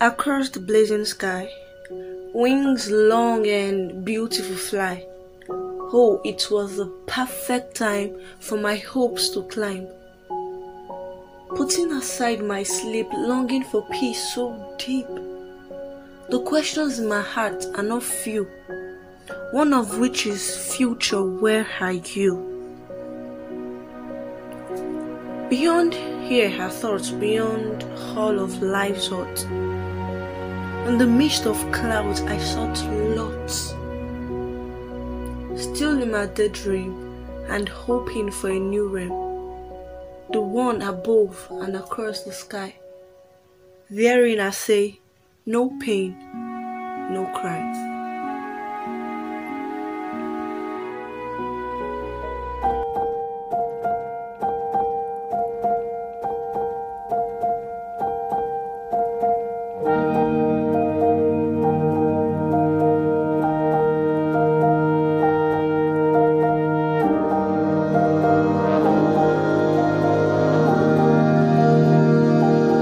Across the blazing sky, wings long and beautiful fly. Oh, it was the perfect time for my hopes to climb. Putting aside my sleep, longing for peace so deep. The questions in my heart are not few, one of which is future, where are you? Beyond here are thoughts, beyond all of life's thoughts. In the midst of clouds, I sought lots. Still in my daydream and hoping for a new realm. The one above and across the sky. Therein I say, no pain, no cry.